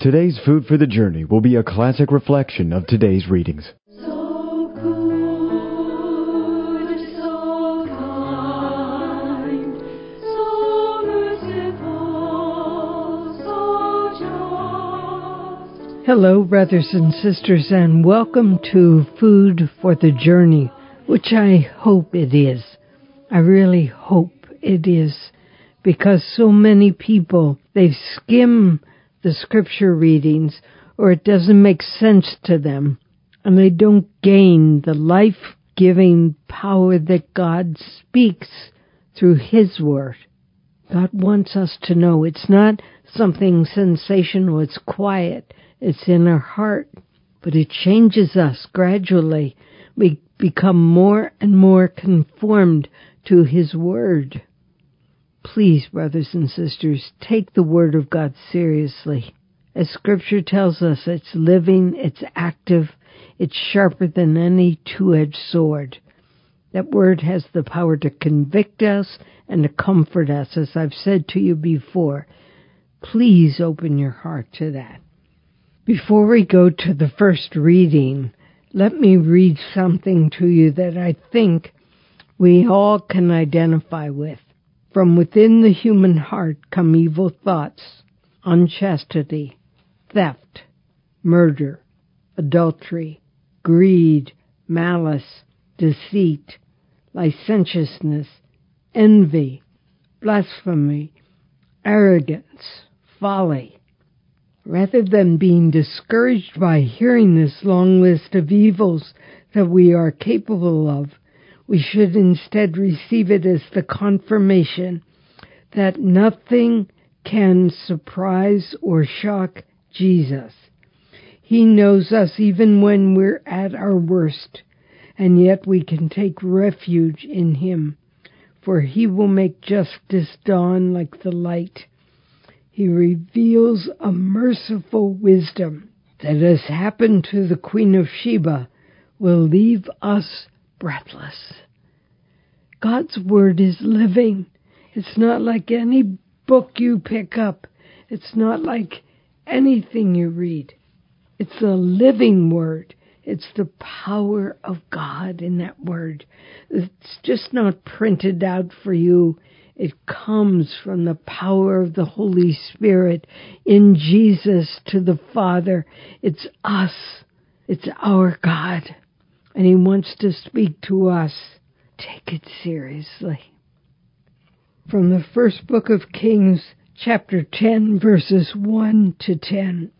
Today's Food for the Journey will be a classic reflection of today's readings. So good, so kind, so merciful, so just. Hello, brothers and sisters, and welcome to Food for the Journey, which I hope it is. I really hope it is, because so many people, they skim the scripture readings or it doesn't make sense to them and they don't gain the life giving power that God speaks through His Word. God wants us to know it's not something sensational, it's quiet, it's in our heart, but it changes us gradually. We become more and more conformed to His Word. Please, brothers and sisters, take the Word of God seriously. As Scripture tells us, it's living, it's active, it's sharper than any two-edged sword. That Word has the power to convict us and to comfort us, as I've said to you before. Please open your heart to that. Before we go to the first reading, let me read something to you that I think we all can identify with. From within the human heart come evil thoughts, unchastity, theft, murder, adultery, greed, malice, deceit, licentiousness, envy, blasphemy, arrogance, folly. Rather than being discouraged by hearing this long list of evils that we are capable of, we should instead receive it as the confirmation that nothing can surprise or shock Jesus. He knows us even when we're at our worst, and yet we can take refuge in Him, for He will make justice dawn like the light. He reveals a merciful wisdom that has happened to the Queen of Sheba will leave us breathless. God's Word is living. It's not like any book you pick up. It's not like anything you read. It's a living Word. It's the power of God in that Word. It's just not printed out for you. It comes from the power of the Holy Spirit in Jesus to the Father. It's us. It's our God and He wants to speak to us. Take it seriously. From the first book of Kings, chapter 10, verses 1 to 10.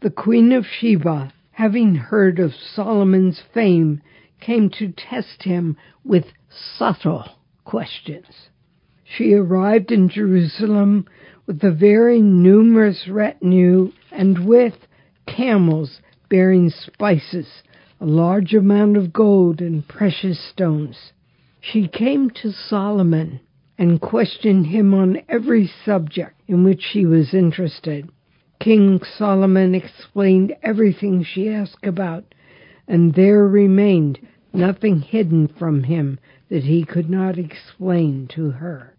The Queen of Sheba, having heard of Solomon's fame, came to test him with subtle questions. She arrived in Jerusalem with a very numerous retinue and with camels bearing spices a large amount of gold and precious stones. She came to Solomon and questioned him on every subject in which she was interested. King Solomon explained everything she asked about, and there remained nothing hidden from him that he could not explain to her.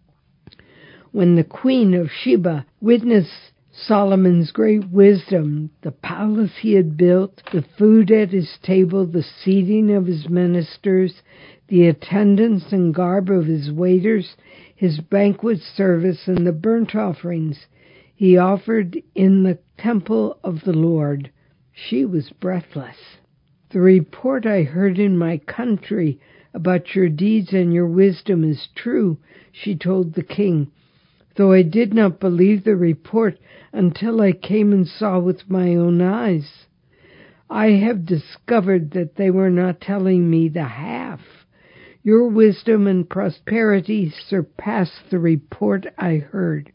When the queen of Sheba witnessed Solomon's great wisdom, the palace he had built, the food at his table, the seating of his ministers, the attendance and garb of his waiters, his banquet service, and the burnt offerings he offered in the temple of the Lord. She was breathless. The report I heard in my country about your deeds and your wisdom is true, she told the king though I did not believe the report until I came and saw with my own eyes. I have discovered that they were not telling me the half. Your wisdom and prosperity surpass the report I heard.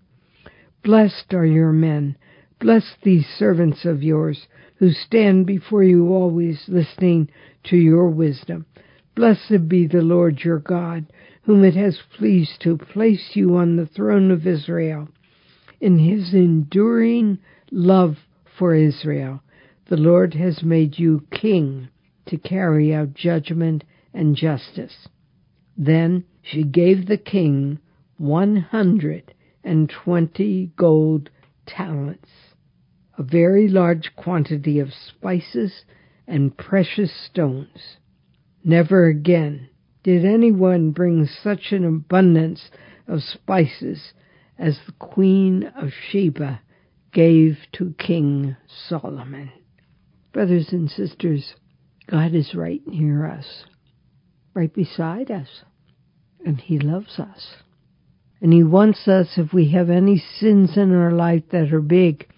Blessed are your men. Bless these servants of yours who stand before you always listening to your wisdom. Blessed be the Lord your God whom it has pleased to place you on the throne of Israel. In his enduring love for Israel, the Lord has made you king to carry out judgment and justice. Then she gave the king one hundred and twenty gold talents. a very large quantity of spices and precious stones. Never again did anyone bring such an abundance of spices as the Queen of Sheba gave to King Solomon. Brothers and sisters, God is right near us, right beside us, and He loves us. And He wants us, if we have any sins in our life that are big,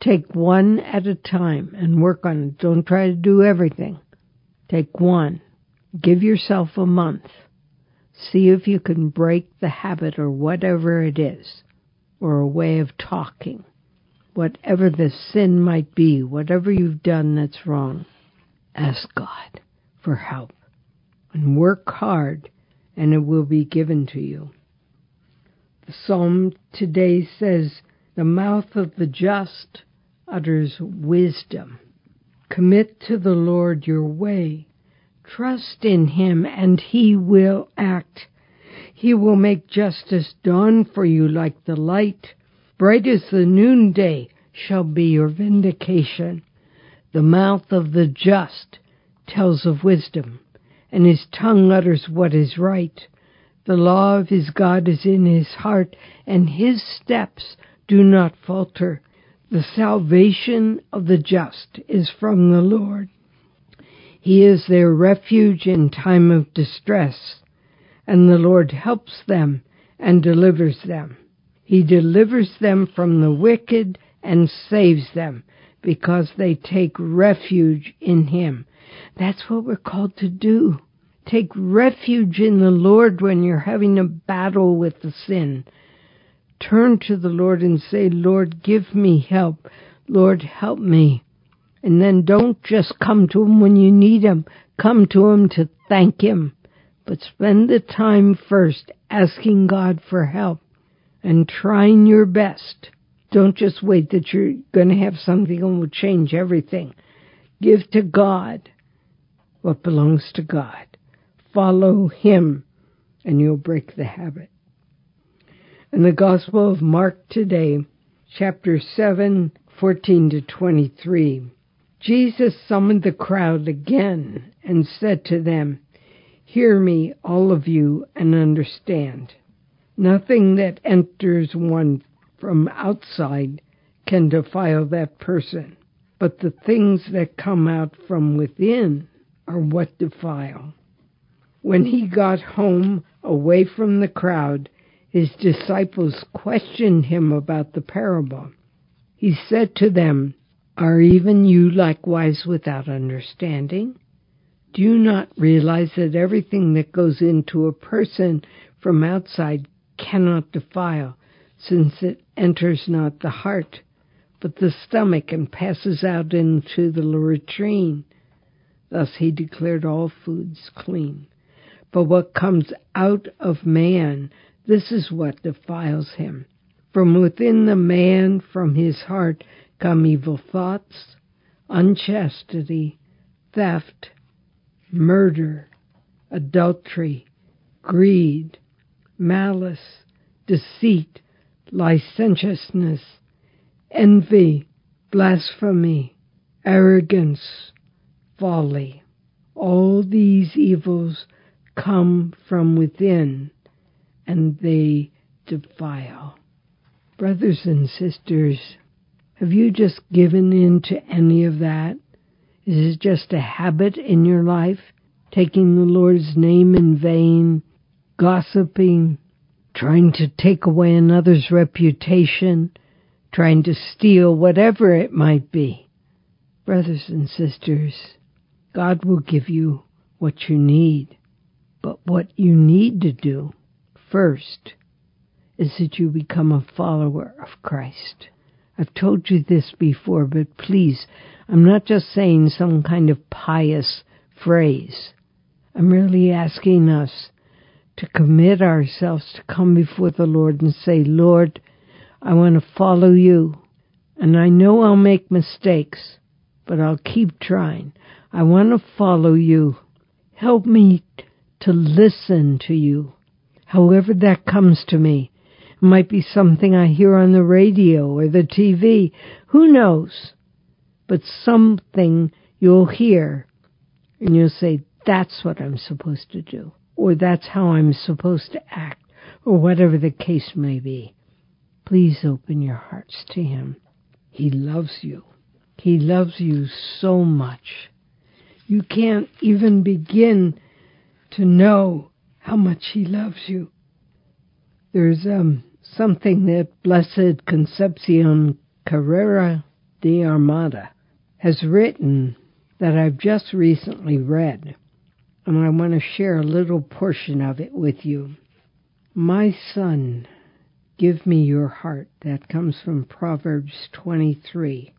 take one at a time and work on it. Don't try to do everything. Take one. Give yourself a month. See if you can break the habit or whatever it is, or a way of talking. Whatever the sin might be, whatever you've done that's wrong, ask God for help and work hard and it will be given to you. The psalm today says, The mouth of the just utters wisdom. Commit to the Lord your way. Trust in him and he will act. He will make justice dawn for you like the light. Bright as the noonday shall be your vindication. The mouth of the just tells of wisdom, and his tongue utters what is right. The law of his God is in his heart, and his steps do not falter. The salvation of the just is from the Lord. He is their refuge in time of distress, and the Lord helps them and delivers them. He delivers them from the wicked and saves them because they take refuge in Him. That's what we're called to do. Take refuge in the Lord when you're having a battle with the sin. Turn to the Lord and say, Lord, give me help. Lord, help me. And then don't just come to Him when you need Him. Come to Him to thank Him. But spend the time first asking God for help and trying your best. Don't just wait that you're going to have something and will change everything. Give to God what belongs to God. Follow Him and you'll break the habit. In the Gospel of Mark today, chapter 7, 14 to 23, Jesus summoned the crowd again and said to them, Hear me, all of you, and understand. Nothing that enters one from outside can defile that person, but the things that come out from within are what defile. When he got home away from the crowd, his disciples questioned him about the parable. He said to them, Are even you likewise without understanding? Do you not realize that everything that goes into a person from outside cannot defile, since it enters not the heart, but the stomach and passes out into the latrine? Thus he declared all foods clean. But what comes out of man, this is what defiles him. From within the man, from his heart, come evil thoughts, unchastity, theft, murder, adultery, greed, malice, deceit, licentiousness, envy, blasphemy, arrogance, folly. All these evils come from within and they defile. Brothers and sisters, have you just given in to any of that? Is it just a habit in your life? Taking the Lord's name in vain, gossiping, trying to take away another's reputation, trying to steal, whatever it might be. Brothers and sisters, God will give you what you need. But what you need to do first is that you become a follower of Christ. I've told you this before, but please, I'm not just saying some kind of pious phrase. I'm really asking us to commit ourselves to come before the Lord and say, Lord, I want to follow you. And I know I'll make mistakes, but I'll keep trying. I want to follow you. Help me to listen to you, however that comes to me. Might be something I hear on the radio or the TV. Who knows? But something you'll hear and you'll say, that's what I'm supposed to do, or that's how I'm supposed to act, or whatever the case may be. Please open your hearts to Him. He loves you. He loves you so much. You can't even begin to know how much He loves you. There's um, something that Blessed Concepcion Cabrera de Armida has written that I've just recently read, and I want to share a little portion of it with you. My son, give me your heart. That comes from Proverbs 23.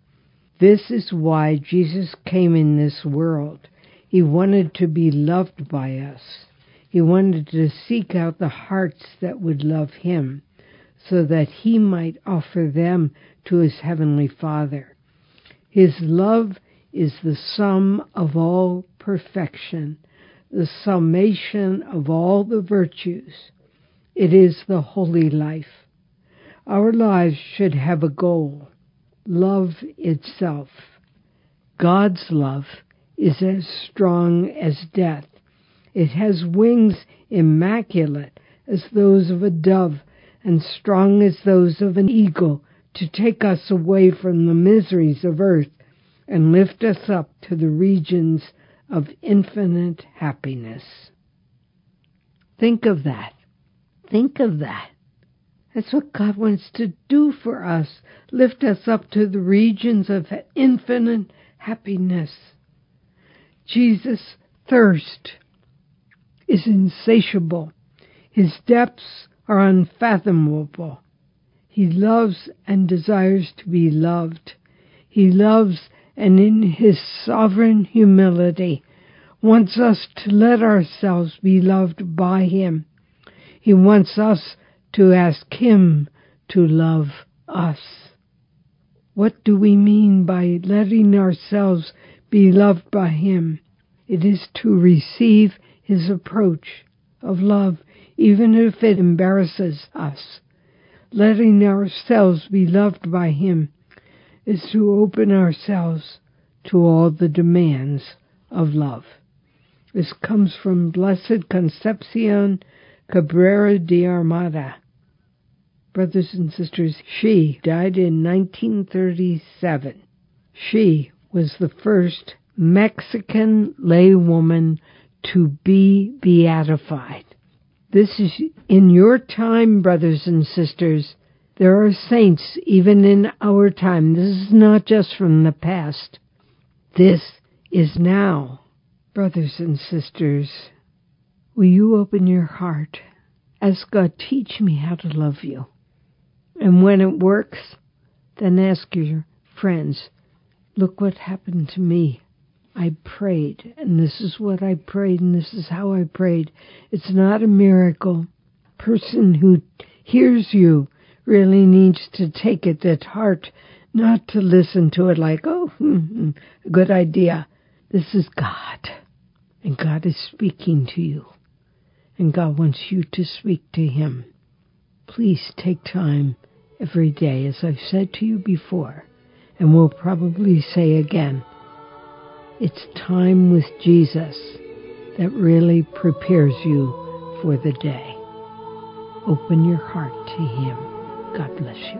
This is why Jesus came in this world. He wanted to be loved by us. He wanted to seek out the hearts that would love him so that he might offer them to his heavenly Father. His love is the sum of all perfection, the summation of all the virtues. It is the holy life. Our lives should have a goal love itself. God's love is as strong as death. It has wings immaculate as those of a dove and strong as those of an eagle to take us away from the miseries of earth and lift us up to the regions of infinite happiness. Think of that. Think of that. That's what God wants to do for us. Lift us up to the regions of infinite happiness. Jesus' thirst is insatiable. His depths are unfathomable. He loves and desires to be loved. He loves and in his sovereign humility wants us to let ourselves be loved by him. He wants us to ask him to love us. What do we mean by letting ourselves be loved by him? It is to receive his approach of love, even if it embarrasses us. Letting ourselves be loved by him is to open ourselves to all the demands of love. This comes from Blessed Concepcion Cabrera de Armida. Brothers and sisters, she died in 1937. She was the first Mexican laywoman to be beatified. This is in your time, brothers and sisters. There are saints even in our time. This is not just from the past. This is now. Brothers and sisters, will you open your heart? Ask God, teach me how to love you. And when it works, then ask your friends, look what happened to me. I prayed, and this is what I prayed, and this is how I prayed. It's not a miracle. Person who hears you really needs to take it at heart, not to listen to it like, oh, good idea. This is God, and God is speaking to you, and God wants you to speak to Him. Please take time every day, as I've said to you before, and will probably say again. It's time with Jesus that really prepares you for the day. Open your heart to Him. God bless you.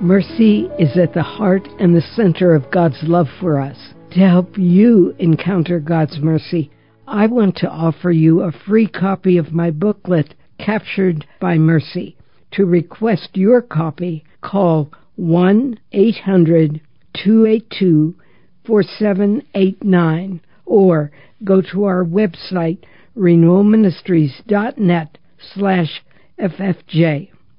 Mercy is at the heart and the center of God's love for us. To help you encounter God's mercy, I want to offer you a free copy of my booklet, Captured by Mercy. To request your copy, call 1 800 282 4789 or go to our website renewalministries.net slash ffj.